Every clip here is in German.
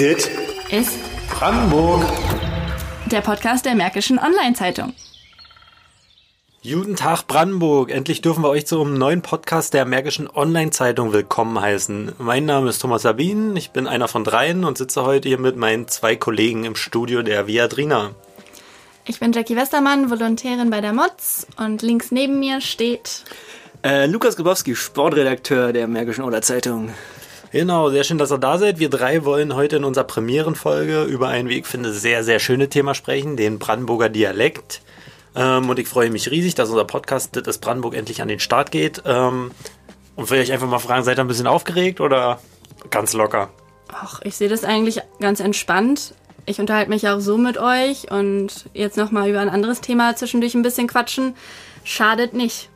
Dit ist Brandenburg. der Podcast der Märkischen Online-Zeitung. Guten Tag Brandenburg. Endlich dürfen wir euch zu einem neuen Podcast der Märkischen Online-Zeitung willkommen heißen. Mein Name ist Thomas Sabin, ich bin einer von dreien und sitze heute hier mit meinen zwei Kollegen im Studio der Viadrina. Ich bin Jackie Westermann, Volontärin bei der MOZ und links neben mir steht Äh, Lukas Grabowski, Sportredakteur der Märkischen Oder-Zeitung. Genau, sehr schön, dass ihr da seid. Wir drei wollen heute in unserer Premierenfolge über ein, wie ich finde, sehr, sehr schönes Thema sprechen, den Brandenburger Dialekt. Ähm, und ich freue mich riesig, dass unser Podcast Das Brandenburg endlich an den Start geht. Ähm, und will euch einfach mal fragen, seid ihr ein bisschen aufgeregt oder ganz locker? Ach, ich sehe das eigentlich ganz entspannt. Ich unterhalte mich auch so mit euch und jetzt nochmal über ein anderes Thema zwischendurch ein bisschen quatschen. Schadet nicht.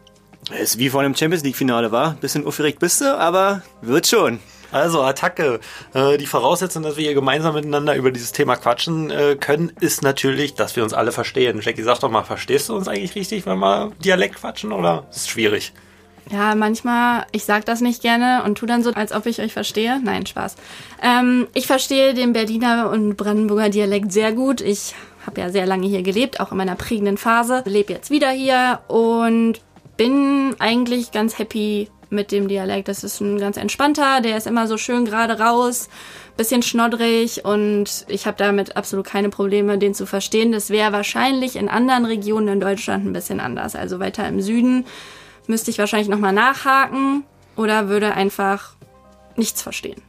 Ist wie vor einem Champions League-Finale, war. Bisschen aufgeregt bist du, aber wird schon. Also, Attacke. Äh, die Voraussetzung, dass wir hier gemeinsam miteinander über dieses Thema quatschen äh, können, ist natürlich, dass wir uns alle verstehen. Jackie, sag doch mal, verstehst du uns eigentlich richtig, wenn wir Dialekt quatschen oder ist es schwierig? Ja, manchmal, ich sag das nicht gerne und tu dann so, als ob ich euch verstehe. Nein, Spaß. Ähm, ich verstehe den Berliner und Brandenburger Dialekt sehr gut. Ich habe ja sehr lange hier gelebt, auch in meiner prägenden Phase. Lebe jetzt wieder hier und bin eigentlich ganz happy mit dem Dialekt. Das ist ein ganz entspannter, der ist immer so schön gerade raus, bisschen schnoddrig und ich habe damit absolut keine Probleme, den zu verstehen. Das wäre wahrscheinlich in anderen Regionen in Deutschland ein bisschen anders. Also weiter im Süden müsste ich wahrscheinlich nochmal nachhaken oder würde einfach nichts verstehen.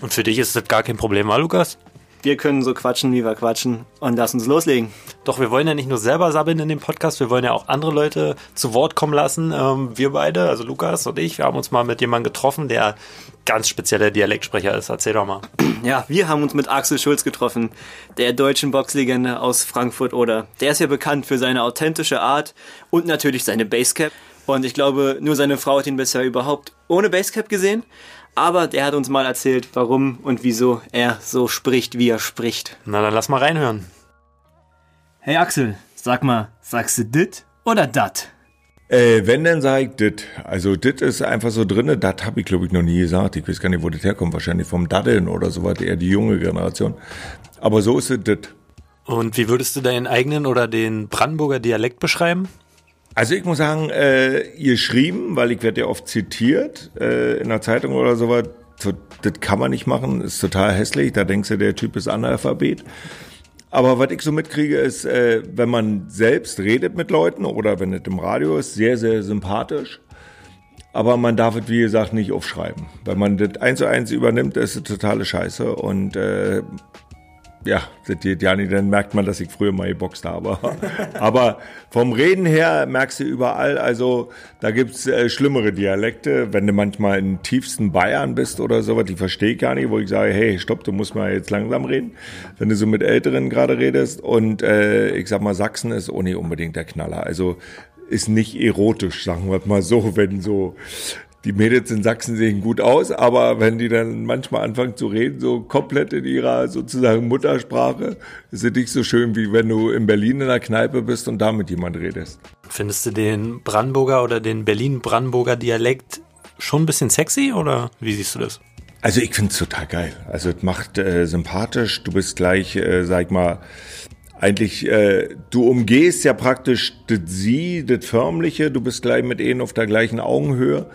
Und für dich ist das gar kein Problem, Lukas? Wir können so quatschen, wie wir quatschen. Und lass uns loslegen. Doch, wir wollen ja nicht nur selber sabbeln in dem Podcast, wir wollen ja auch andere Leute zu Wort kommen lassen. Ähm, wir beide, also Lukas und ich, wir haben uns mal mit jemandem getroffen, der ganz spezieller Dialektsprecher ist. Erzähl doch mal. Ja, wir haben uns mit Axel Schulz getroffen, der deutschen Boxlegende aus Frankfurt oder. Der ist ja bekannt für seine authentische Art und natürlich seine Basecap. Und ich glaube, nur seine Frau hat ihn bisher überhaupt ohne Basecap gesehen. Aber der hat uns mal erzählt, warum und wieso er so spricht, wie er spricht. Na, dann lass mal reinhören. Hey Axel, sag mal, sagst du dit oder dat? Äh, wenn, dann sag ich dit. Also dit ist einfach so drinne, dat habe ich glaube ich noch nie gesagt. Ich weiß gar nicht, wo das herkommt. Wahrscheinlich vom Daddeln oder so was, eher die junge Generation. Aber so ist es dit. Und wie würdest du deinen eigenen oder den Brandenburger Dialekt beschreiben? Also ich muss sagen, äh, ihr schrieben, weil ich werde ja oft zitiert äh, in der Zeitung oder sowas. So, das kann man nicht machen, ist total hässlich. Da denkst du, der Typ ist Analphabet. Aber was ich so mitkriege, ist, äh, wenn man selbst redet mit Leuten oder wenn es im Radio ist, sehr, sehr sympathisch. Aber man darf es, wie gesagt, nicht aufschreiben. Wenn man das eins zu eins übernimmt, ist es totale Scheiße. Und äh, ja, das geht ja nicht, dann merkt man, dass ich früher mal geboxt habe. Aber vom Reden her merkst du überall, also da gibt's äh, schlimmere Dialekte. Wenn du manchmal in tiefsten Bayern bist oder sowas, die verstehe ich gar nicht, wo ich sage, hey, stopp, du musst mal jetzt langsam reden. Wenn du so mit Älteren gerade redest. Und äh, ich sag mal, Sachsen ist auch nicht unbedingt der Knaller. Also ist nicht erotisch, sagen wir mal so, wenn so die Mädels in Sachsen sehen gut aus, aber wenn die dann manchmal anfangen zu reden, so komplett in ihrer sozusagen Muttersprache, ist es nicht so schön, wie wenn du in Berlin in der Kneipe bist und da mit jemand redest. Findest du den Brandenburger oder den Berlin-Brandenburger Dialekt schon ein bisschen sexy oder wie siehst du das? Also ich find's total geil. Also es macht äh, sympathisch, du bist gleich, äh, sag ich mal, eigentlich, äh, du umgehst ja praktisch das Sie, das Förmliche, du bist gleich mit ihnen auf der gleichen Augenhöhe.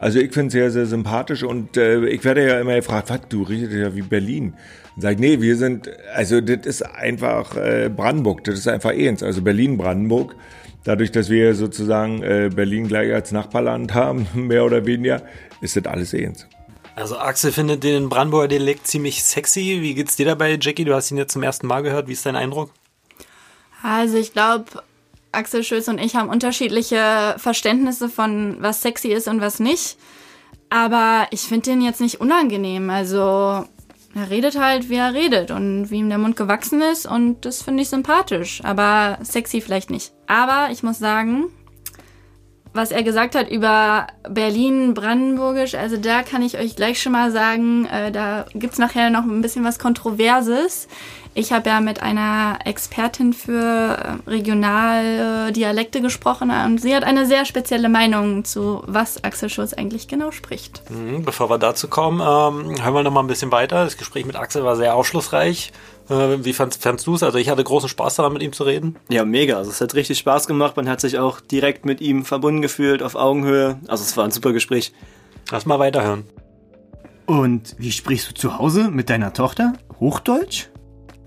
Also ich finde es sehr, sehr sympathisch und äh, ich werde ja immer gefragt, was, du redest ja wie Berlin. Und sag ich, nee, wir sind, also das ist einfach äh, Brandenburg, das ist einfach eins, also Berlin-Brandenburg. Dadurch, dass wir sozusagen äh, Berlin gleich als Nachbarland haben, mehr oder weniger, ist das alles eins. Also Axel findet den Brandenburger Dialekt ziemlich sexy. Wie geht's dir dabei, Jackie? Du hast ihn jetzt zum ersten Mal gehört. Wie ist dein Eindruck? Also ich glaube, Axel Schulz und ich haben unterschiedliche Verständnisse von was sexy ist und was nicht. Aber ich finde den jetzt nicht unangenehm. Also er redet halt, wie er redet und wie ihm der Mund gewachsen ist und das finde ich sympathisch. Aber sexy vielleicht nicht. Aber ich muss sagen, was er gesagt hat über Berlin, Brandenburgisch, also da kann ich euch gleich schon mal sagen, äh, da gibt's nachher noch ein bisschen was Kontroverses. Ich habe ja mit einer Expertin für äh, regionale Dialekte gesprochen und sie hat eine sehr spezielle Meinung zu, was Axel Schulz eigentlich genau spricht. Mhm, bevor wir dazu kommen, ähm, hören wir noch mal ein bisschen weiter. Das Gespräch mit Axel war sehr aufschlussreich. Äh, wie fandst, fandst du es? Also ich hatte großen Spaß daran, mit ihm zu reden. Ja, mega. Also es hat richtig Spaß gemacht. Man hat sich auch direkt mit ihm verbunden gefühlt, auf Augenhöhe. Also es war ein super Gespräch. Lass mal weiterhören. Und wie sprichst du zu Hause mit deiner Tochter? Hochdeutsch?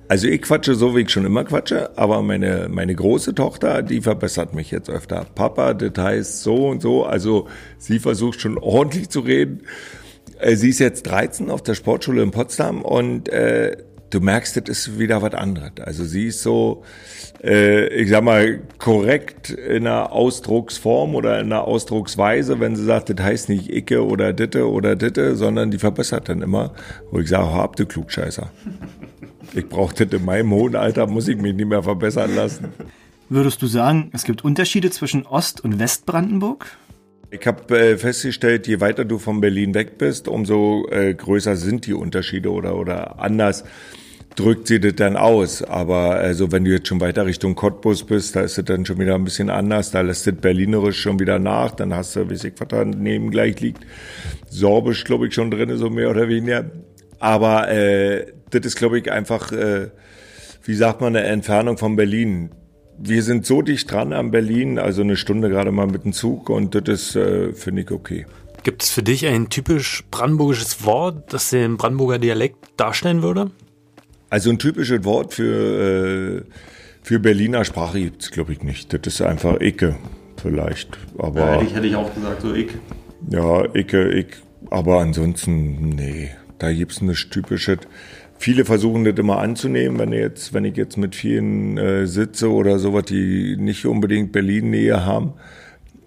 Also ich quatsche so, wie ich schon immer quatsche, aber meine, meine große Tochter, die verbessert mich jetzt öfter. Papa, das heißt so und so. Also sie versucht schon ordentlich zu reden. Äh, sie ist jetzt 13 auf der Sportschule in Potsdam und äh, du merkst, das ist wieder was anderes. Also sie ist so, äh, ich sag mal, korrekt in einer Ausdrucksform oder in einer Ausdrucksweise, wenn sie sagt, das heißt nicht Icke oder Ditte oder Ditte, sondern die verbessert dann immer. Wo ich sage, hab du Klugscheißer. Ich brauche das in meinem hohen Alter, muss ich mich nicht mehr verbessern lassen. Würdest du sagen, es gibt Unterschiede zwischen Ost- und Westbrandenburg? Ich habe äh, festgestellt, je weiter du von Berlin weg bist, umso äh, größer sind die Unterschiede oder, oder anders drückt sie das dann aus. Aber also wenn du jetzt schon weiter Richtung Cottbus bist, da ist es dann schon wieder ein bisschen anders. Da lässt das Berlinerisch schon wieder nach. Dann hast du, wie ich was daneben gleich liegt, Sorbisch, glaube ich, schon drin, so mehr oder weniger. Aber äh, das ist, glaube ich, einfach, äh, wie sagt man, eine Entfernung von Berlin. Wir sind so dicht dran an Berlin, also eine Stunde gerade mal mit dem Zug und das ist, äh, finde ich, okay. Gibt es für dich ein typisch brandenburgisches Wort, das den Brandenburger Dialekt darstellen würde? Also ein typisches Wort für, äh, für Berliner Sprache gibt es, glaube ich, nicht. Das ist einfach Icke, vielleicht. Aber, ja, hätte, ich, hätte ich auch gesagt, so Ick. Ja, Icke, Ick. Aber ansonsten, nee, da gibt es nichts Typisches. Viele versuchen das immer anzunehmen, wenn, jetzt, wenn ich jetzt mit vielen äh, sitze oder sowas, die nicht unbedingt Berlin-Nähe haben.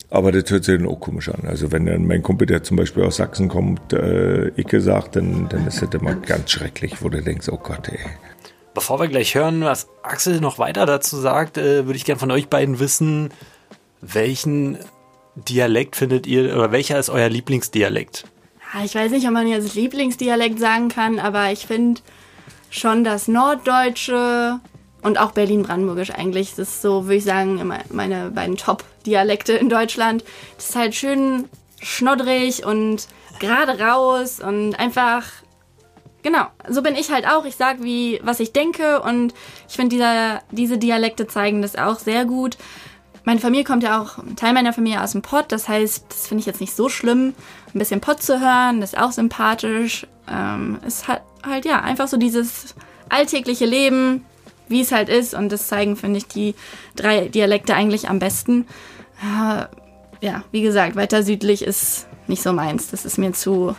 Aber das hört sich dann auch komisch an. Also wenn dann mein Kumpel, der zum Beispiel aus Sachsen kommt, äh, Icke sagt, dann, dann ist das immer ganz schrecklich, wo du denkst, oh Gott, ey. Bevor wir gleich hören, was Axel noch weiter dazu sagt, äh, würde ich gerne von euch beiden wissen, welchen Dialekt findet ihr oder welcher ist euer Lieblingsdialekt? Ja, ich weiß nicht, ob man jetzt Lieblingsdialekt sagen kann, aber ich finde schon das Norddeutsche und auch Berlin-Brandenburgisch eigentlich. Das ist so, würde ich sagen, meine beiden Top-Dialekte in Deutschland. Das ist halt schön schnoddrig und gerade raus und einfach genau, so bin ich halt auch. Ich sag wie was ich denke und ich finde diese Dialekte zeigen das auch sehr gut. Meine Familie kommt ja auch, ein Teil meiner Familie aus dem Pott, das heißt, das finde ich jetzt nicht so schlimm, ein bisschen Pott zu hören, das ist auch sympathisch. Ähm, es hat halt ja einfach so dieses alltägliche Leben, wie es halt ist. Und das zeigen, finde ich, die drei Dialekte eigentlich am besten. Ja, wie gesagt, weiter südlich ist nicht so meins. Das ist mir zu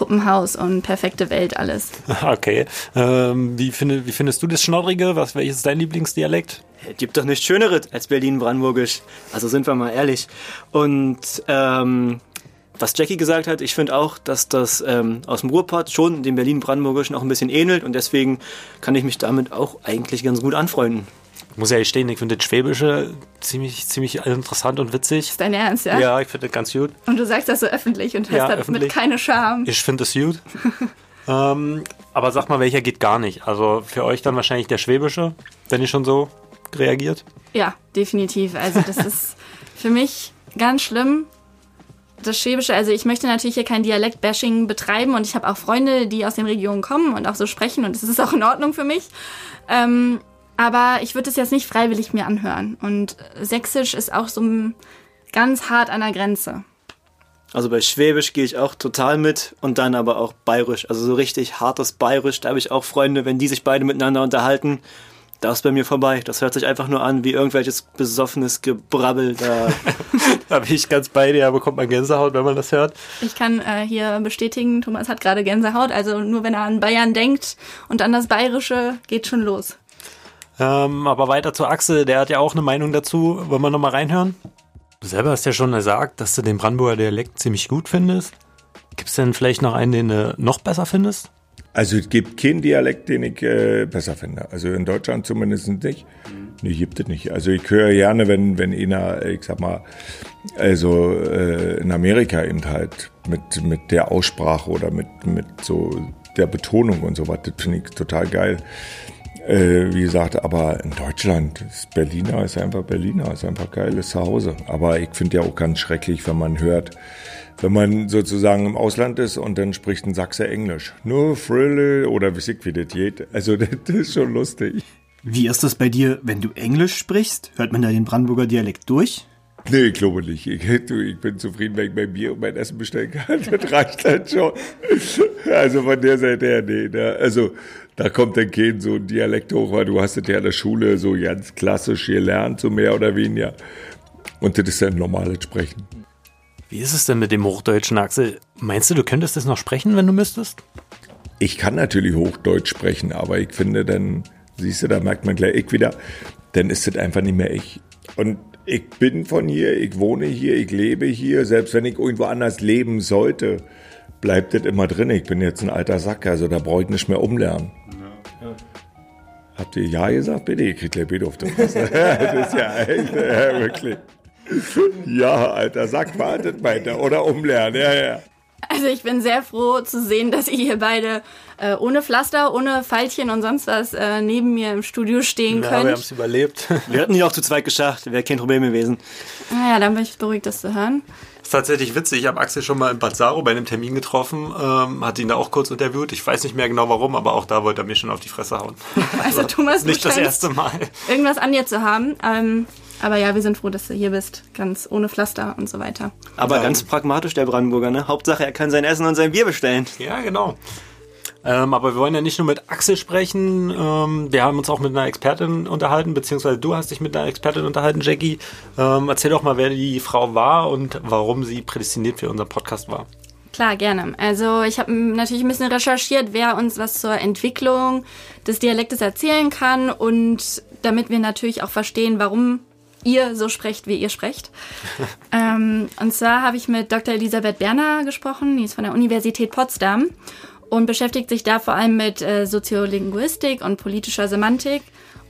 Puppenhaus und perfekte Welt alles. Okay. Ähm, wie, find, wie findest du das Schnorrige? Was, welches ist dein Lieblingsdialekt? Gibt doch nichts Schöneres als Berlin-Brandenburgisch. Also sind wir mal ehrlich. Und ähm, was Jackie gesagt hat, ich finde auch, dass das ähm, aus dem Ruhrpott schon dem Berlin-Brandenburgischen auch ein bisschen ähnelt und deswegen kann ich mich damit auch eigentlich ganz gut anfreunden. Ich muss ja stehen, ich finde das Schwäbische ziemlich, ziemlich interessant und witzig. Ist dein Ernst, ja? Ja, ich finde das ganz gut. Und du sagst das so öffentlich und hast ja, das öffentlich. mit keine Scham. Ich finde das gut. ähm, aber sag mal, welcher geht gar nicht? Also für euch dann wahrscheinlich der Schwäbische, wenn ihr schon so reagiert? Ja, definitiv. Also das ist für mich ganz schlimm das Schwäbische, also ich möchte natürlich hier kein Dialekt-Bashing betreiben und ich habe auch Freunde, die aus den Regionen kommen und auch so sprechen und das ist auch in Ordnung für mich. Ähm, aber ich würde es jetzt nicht freiwillig mir anhören. Und Sächsisch ist auch so ganz hart an der Grenze. Also bei Schwäbisch gehe ich auch total mit und dann aber auch Bayerisch. Also so richtig hartes Bayerisch. Da habe ich auch Freunde, wenn die sich beide miteinander unterhalten, da ist bei mir vorbei. Das hört sich einfach nur an wie irgendwelches besoffenes Gebrabbel. Da, da bin ich ganz bei dir, bekommt man Gänsehaut, wenn man das hört. Ich kann äh, hier bestätigen, Thomas hat gerade Gänsehaut. Also nur wenn er an Bayern denkt und an das Bayerische, geht schon los. Ähm, aber weiter zu Axel, der hat ja auch eine Meinung dazu. Wollen wir nochmal reinhören? Du selber hast ja schon gesagt, dass du den Brandenburger Dialekt ziemlich gut findest. Gibt es denn vielleicht noch einen, den du noch besser findest? Also es gibt keinen Dialekt, den ich äh, besser finde. Also in Deutschland zumindest nicht. Nee, gibt es nicht. Also ich höre gerne, wenn, wenn einer, ich sag mal, also äh, in Amerika eben halt mit, mit der Aussprache oder mit, mit so der Betonung und so was, das finde ich total geil. Äh, wie gesagt, aber in Deutschland ist Berliner ist einfach Berliner, ist einfach geiles Zuhause. Aber ich finde ja auch ganz schrecklich, wenn man hört, wenn man sozusagen im Ausland ist und dann spricht ein Sachse Englisch. Nur Frille oder wie wie das geht. Also das ist schon lustig. Wie ist das bei dir, wenn du Englisch sprichst? Hört man da den Brandenburger Dialekt durch? Nee, ich glaube nicht. Ich, ich bin zufrieden, wenn ich mein Bier und mein Essen bestellen kann. Das reicht dann schon. Also von der Seite her, nee. Ne? Also da kommt dann kein so ein Dialekt hoch, weil du hast es ja in der Schule so ganz klassisch gelernt, so mehr oder weniger. Und das ist dann normales Sprechen. Wie ist es denn mit dem Hochdeutschen, Axel? Meinst du, du könntest das noch sprechen, wenn du müsstest? Ich kann natürlich Hochdeutsch sprechen, aber ich finde dann, siehst du, da merkt man gleich ich wieder, dann ist das einfach nicht mehr ich. Und ich bin von hier, ich wohne hier, ich lebe hier, selbst wenn ich irgendwo anders leben sollte, bleibt das immer drin. Ich bin jetzt ein alter Sack, also da brauche ich nicht mehr umlernen. Ja. Habt ihr Ja gesagt? Bitte, ihr kriegt bitte auf den Pass. das ist ja echt, ja, wirklich. Ja, alter Sack, wartet meint oder umlernen, ja, ja. Also ich bin sehr froh zu sehen, dass ihr hier beide äh, ohne Pflaster, ohne Pfeilchen und sonst was äh, neben mir im Studio stehen ja, könnt. wir haben es überlebt. Wir hatten die auch zu zweit geschafft, wäre kein Problem gewesen. Naja, dann bin ich beruhigt, das zu hören. Das ist tatsächlich witzig. Ich habe Axel schon mal in Bad Saro bei einem Termin getroffen, ähm, hat ihn da auch kurz interviewt. Ich weiß nicht mehr genau warum, aber auch da wollte er mir schon auf die Fresse hauen. Also Thomas, nicht das erste Mal. Irgendwas an dir zu haben. Ähm, aber ja, wir sind froh, dass du hier bist, ganz ohne Pflaster und so weiter. Aber ja. ganz pragmatisch der Brandenburger, ne? Hauptsache, er kann sein Essen und sein Bier bestellen. Ja, genau. Ähm, aber wir wollen ja nicht nur mit Axel sprechen, ähm, wir haben uns auch mit einer Expertin unterhalten, beziehungsweise du hast dich mit einer Expertin unterhalten, Jackie. Ähm, erzähl doch mal, wer die Frau war und warum sie prädestiniert für unseren Podcast war. Klar, gerne. Also ich habe natürlich ein bisschen recherchiert, wer uns was zur Entwicklung des Dialektes erzählen kann und damit wir natürlich auch verstehen, warum ihr so sprecht, wie ihr sprecht. ähm, und zwar habe ich mit Dr. Elisabeth Berner gesprochen, die ist von der Universität Potsdam und beschäftigt sich da vor allem mit äh, Soziolinguistik und politischer Semantik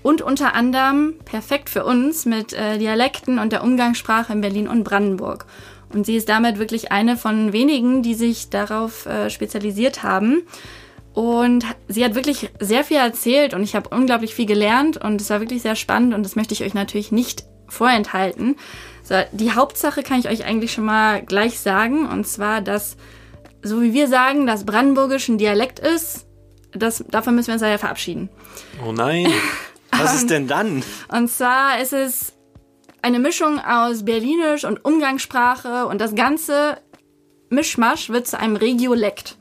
und unter anderem perfekt für uns mit äh, Dialekten und der Umgangssprache in Berlin und Brandenburg. Und sie ist damit wirklich eine von wenigen, die sich darauf äh, spezialisiert haben. Und sie hat wirklich sehr viel erzählt und ich habe unglaublich viel gelernt und es war wirklich sehr spannend und das möchte ich euch natürlich nicht vorenthalten. So, die Hauptsache kann ich euch eigentlich schon mal gleich sagen, und zwar, dass, so wie wir sagen, dass Brandenburgisch ein Dialekt ist, das, davon müssen wir uns ja verabschieden. Oh nein. Was ist denn dann? Und zwar ist es eine Mischung aus Berlinisch und Umgangssprache und das ganze Mischmasch wird zu einem Regiolekt.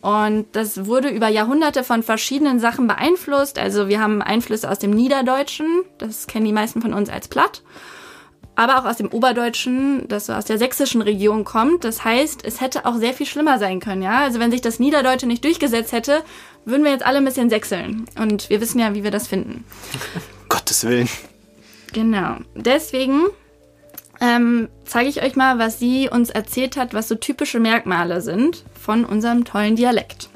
Und das wurde über Jahrhunderte von verschiedenen Sachen beeinflusst. Also wir haben Einflüsse aus dem Niederdeutschen, das kennen die meisten von uns als Platt, aber auch aus dem Oberdeutschen, das so aus der sächsischen Region kommt. Das heißt, es hätte auch sehr viel schlimmer sein können, ja. Also wenn sich das Niederdeutsche nicht durchgesetzt hätte, würden wir jetzt alle ein bisschen sächseln. Und wir wissen ja, wie wir das finden. Gottes Willen. Genau. Deswegen ähm, zeige ich euch mal, was sie uns erzählt hat, was so typische Merkmale sind von unserem tollen Dialekt.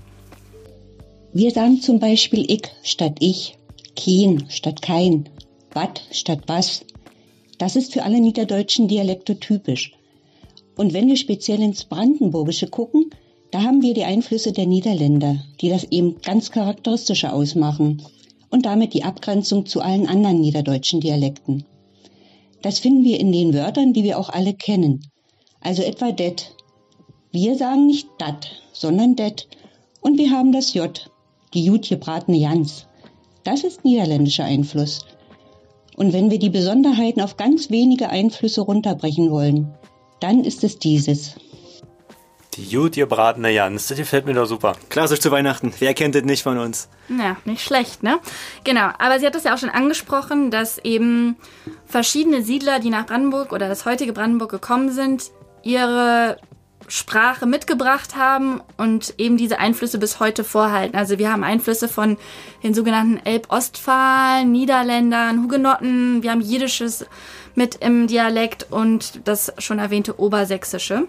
Wir sagen zum Beispiel ich statt ich, kein statt kein, wat statt was. Das ist für alle niederdeutschen Dialekte typisch. Und wenn wir speziell ins Brandenburgische gucken, da haben wir die Einflüsse der Niederländer, die das eben ganz charakteristische ausmachen und damit die Abgrenzung zu allen anderen niederdeutschen Dialekten. Das finden wir in den Wörtern, die wir auch alle kennen. Also etwa det. Wir sagen nicht dat, sondern det. Und wir haben das J, die Jut gebratene Jans. Das ist niederländischer Einfluss. Und wenn wir die Besonderheiten auf ganz wenige Einflüsse runterbrechen wollen, dann ist es dieses. Die gut gebratene Jans, das gefällt mir doch super. Klassisch zu Weihnachten. Wer kennt das nicht von uns? Ja, nicht schlecht, ne? Genau, aber sie hat das ja auch schon angesprochen, dass eben verschiedene Siedler, die nach Brandenburg oder das heutige Brandenburg gekommen sind, ihre Sprache mitgebracht haben und eben diese Einflüsse bis heute vorhalten. Also wir haben Einflüsse von den sogenannten Elb-Ostfalen, Niederländern, Hugenotten, wir haben Jiddisches mit im Dialekt und das schon erwähnte Obersächsische.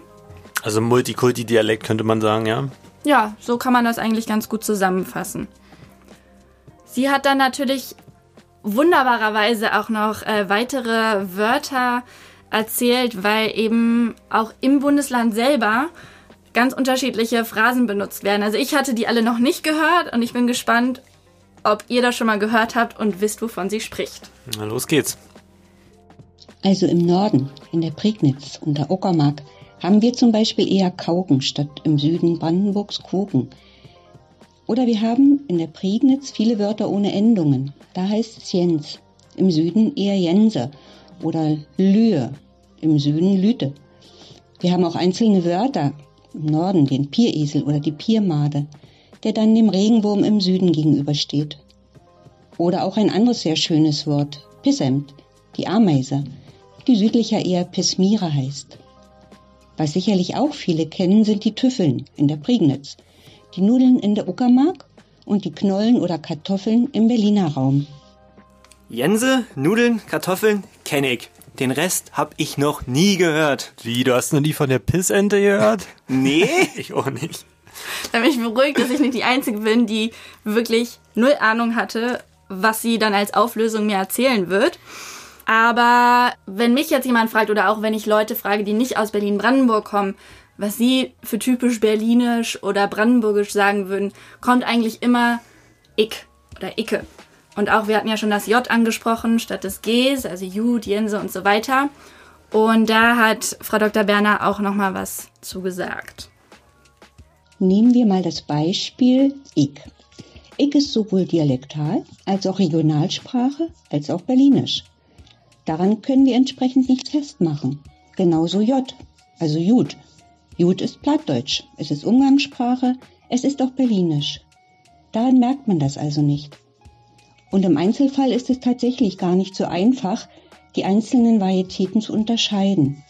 Also Multikulti-Dialekt könnte man sagen, ja? Ja, so kann man das eigentlich ganz gut zusammenfassen. Sie hat dann natürlich wunderbarerweise auch noch äh, weitere Wörter erzählt, weil eben auch im Bundesland selber ganz unterschiedliche Phrasen benutzt werden. Also ich hatte die alle noch nicht gehört und ich bin gespannt, ob ihr das schon mal gehört habt und wisst, wovon sie spricht. Na, los geht's. Also im Norden, in der Prignitz und der Uckermark, haben wir zum Beispiel eher Kauken statt im Süden Brandenburgs Koken. Oder wir haben in der Prignitz viele Wörter ohne Endungen. Da heißt es Jens. Im Süden eher Jense oder Lühe. Im Süden Lüte. Wir haben auch einzelne Wörter. Im Norden den Pieresel oder die Piermade, der dann dem Regenwurm im Süden gegenübersteht. Oder auch ein anderes sehr schönes Wort, Pissemt, die Ameise, die südlicher eher Pismira heißt. Was sicherlich auch viele kennen, sind die Tüffeln in der Prignitz, die Nudeln in der Uckermark und die Knollen oder Kartoffeln im Berliner Raum. Jense, Nudeln, Kartoffeln, kenne ich. Den Rest hab ich noch nie gehört. Wie, du hast noch nie von der Pissente gehört? Nee? Ich auch nicht. Da bin ich beruhigt, dass ich nicht die Einzige bin, die wirklich null Ahnung hatte, was sie dann als Auflösung mir erzählen wird. Aber wenn mich jetzt jemand fragt oder auch wenn ich Leute frage, die nicht aus Berlin-Brandenburg kommen, was sie für typisch berlinisch oder brandenburgisch sagen würden, kommt eigentlich immer ich oder Icke. Und auch, wir hatten ja schon das J angesprochen, statt des Gs, also Jud, Jense und so weiter. Und da hat Frau Dr. Berner auch nochmal was zugesagt. Nehmen wir mal das Beispiel ich. Ich ist sowohl dialektal als auch Regionalsprache als auch Berlinisch. Daran können wir entsprechend nichts festmachen. Genauso J, also Jud. Jud ist Plattdeutsch, es ist Umgangssprache, es ist auch Berlinisch. Daran merkt man das also nicht. Und im Einzelfall ist es tatsächlich gar nicht so einfach, die einzelnen Varietäten zu unterscheiden.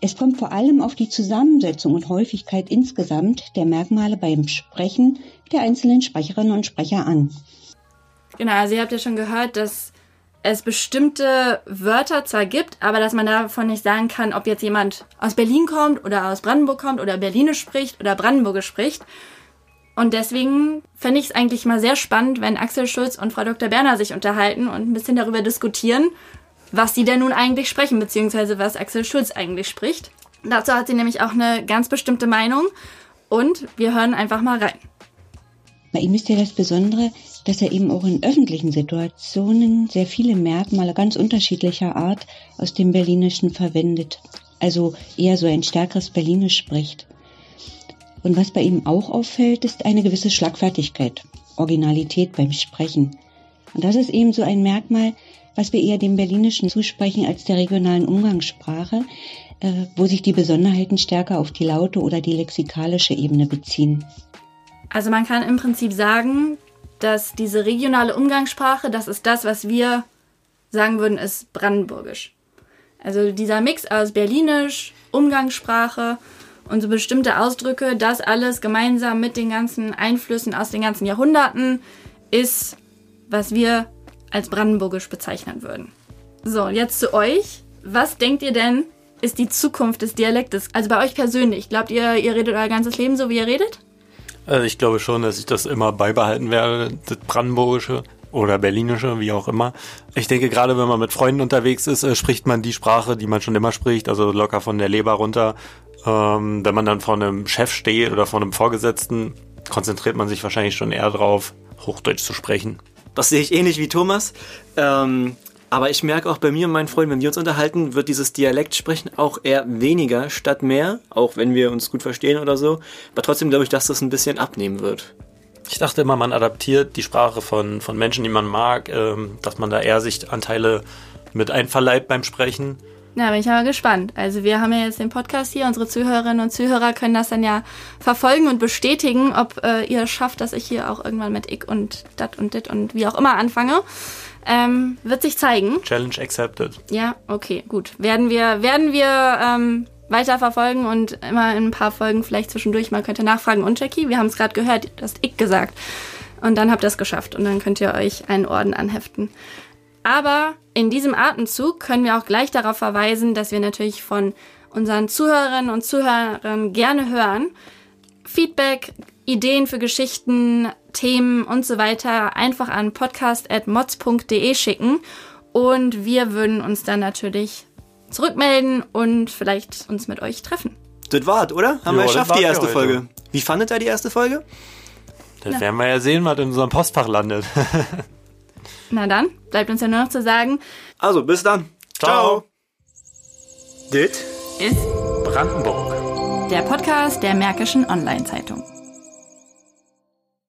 Es kommt vor allem auf die Zusammensetzung und Häufigkeit insgesamt der Merkmale beim Sprechen der einzelnen Sprecherinnen und Sprecher an. Genau, also ihr habt ja schon gehört, dass es bestimmte Wörter zwar gibt, aber dass man davon nicht sagen kann, ob jetzt jemand aus Berlin kommt oder aus Brandenburg kommt oder Berlinisch spricht oder Brandenburgisch spricht. Und deswegen fände ich es eigentlich mal sehr spannend, wenn Axel Schulz und Frau Dr. Berner sich unterhalten und ein bisschen darüber diskutieren, was sie denn nun eigentlich sprechen, beziehungsweise was Axel Schulz eigentlich spricht. Dazu hat sie nämlich auch eine ganz bestimmte Meinung und wir hören einfach mal rein. Bei ihm ist ja das Besondere, dass er eben auch in öffentlichen Situationen sehr viele Merkmale ganz unterschiedlicher Art aus dem Berlinischen verwendet. Also eher so ein stärkeres Berlinisch spricht. Und was bei ihm auch auffällt, ist eine gewisse Schlagfertigkeit, Originalität beim Sprechen. Und das ist eben so ein Merkmal, was wir eher dem Berlinischen zusprechen als der regionalen Umgangssprache, äh, wo sich die Besonderheiten stärker auf die laute oder die lexikalische Ebene beziehen. Also man kann im Prinzip sagen, dass diese regionale Umgangssprache, das ist das, was wir sagen würden, ist brandenburgisch. Also dieser Mix aus Berlinisch, Umgangssprache und so bestimmte Ausdrücke, das alles gemeinsam mit den ganzen Einflüssen aus den ganzen Jahrhunderten ist, was wir als brandenburgisch bezeichnen würden. So, jetzt zu euch. Was denkt ihr denn, ist die Zukunft des Dialektes? Also bei euch persönlich. Glaubt ihr, ihr redet euer ganzes Leben so, wie ihr redet? Also ich glaube schon, dass ich das immer beibehalten werde, das Brandenburgische oder Berlinische, wie auch immer. Ich denke, gerade wenn man mit Freunden unterwegs ist, äh, spricht man die Sprache, die man schon immer spricht, also locker von der Leber runter. Ähm, wenn man dann vor einem Chef steht oder vor einem Vorgesetzten, konzentriert man sich wahrscheinlich schon eher drauf, Hochdeutsch zu sprechen. Das sehe ich ähnlich wie Thomas. Ähm, aber ich merke auch bei mir und meinen Freunden, wenn wir uns unterhalten, wird dieses Dialektsprechen auch eher weniger statt mehr, auch wenn wir uns gut verstehen oder so. Aber trotzdem glaube ich, dass das ein bisschen abnehmen wird. Ich dachte immer, man adaptiert die Sprache von, von Menschen, die man mag, ähm, dass man da eher sich Anteile mit einverleibt beim Sprechen. Na, bin ich aber gespannt. Also wir haben ja jetzt den Podcast hier, unsere Zuhörerinnen und Zuhörer können das dann ja verfolgen und bestätigen, ob äh, ihr schafft, dass ich hier auch irgendwann mit ich und dat und dit und wie auch immer anfange. Ähm, wird sich zeigen. Challenge accepted. Ja, okay, gut. Werden wir, werden wir ähm, weiter verfolgen und immer in ein paar Folgen vielleicht zwischendurch mal könnt ihr nachfragen. Und Jackie, wir haben es gerade gehört, du hast ich gesagt. Und dann habt ihr es geschafft und dann könnt ihr euch einen Orden anheften. Aber in diesem Atemzug können wir auch gleich darauf verweisen, dass wir natürlich von unseren Zuhörerinnen und Zuhörern gerne hören. Feedback, Ideen für Geschichten, Themen und so weiter einfach an podcast.mods.de schicken und wir würden uns dann natürlich zurückmelden und vielleicht uns mit euch treffen. Das war's, oder? Haben Ja, wir geschafft, die erste. Folge. Wie fandet ihr die erste Folge? Das werden wir ja sehen, was in unserem Postfach landet. Na dann, bleibt uns ja nur noch zu sagen, Also, bis dann. Ciao. Dit ist Brandenburg. der Podcast der Märkischen Online-Zeitung.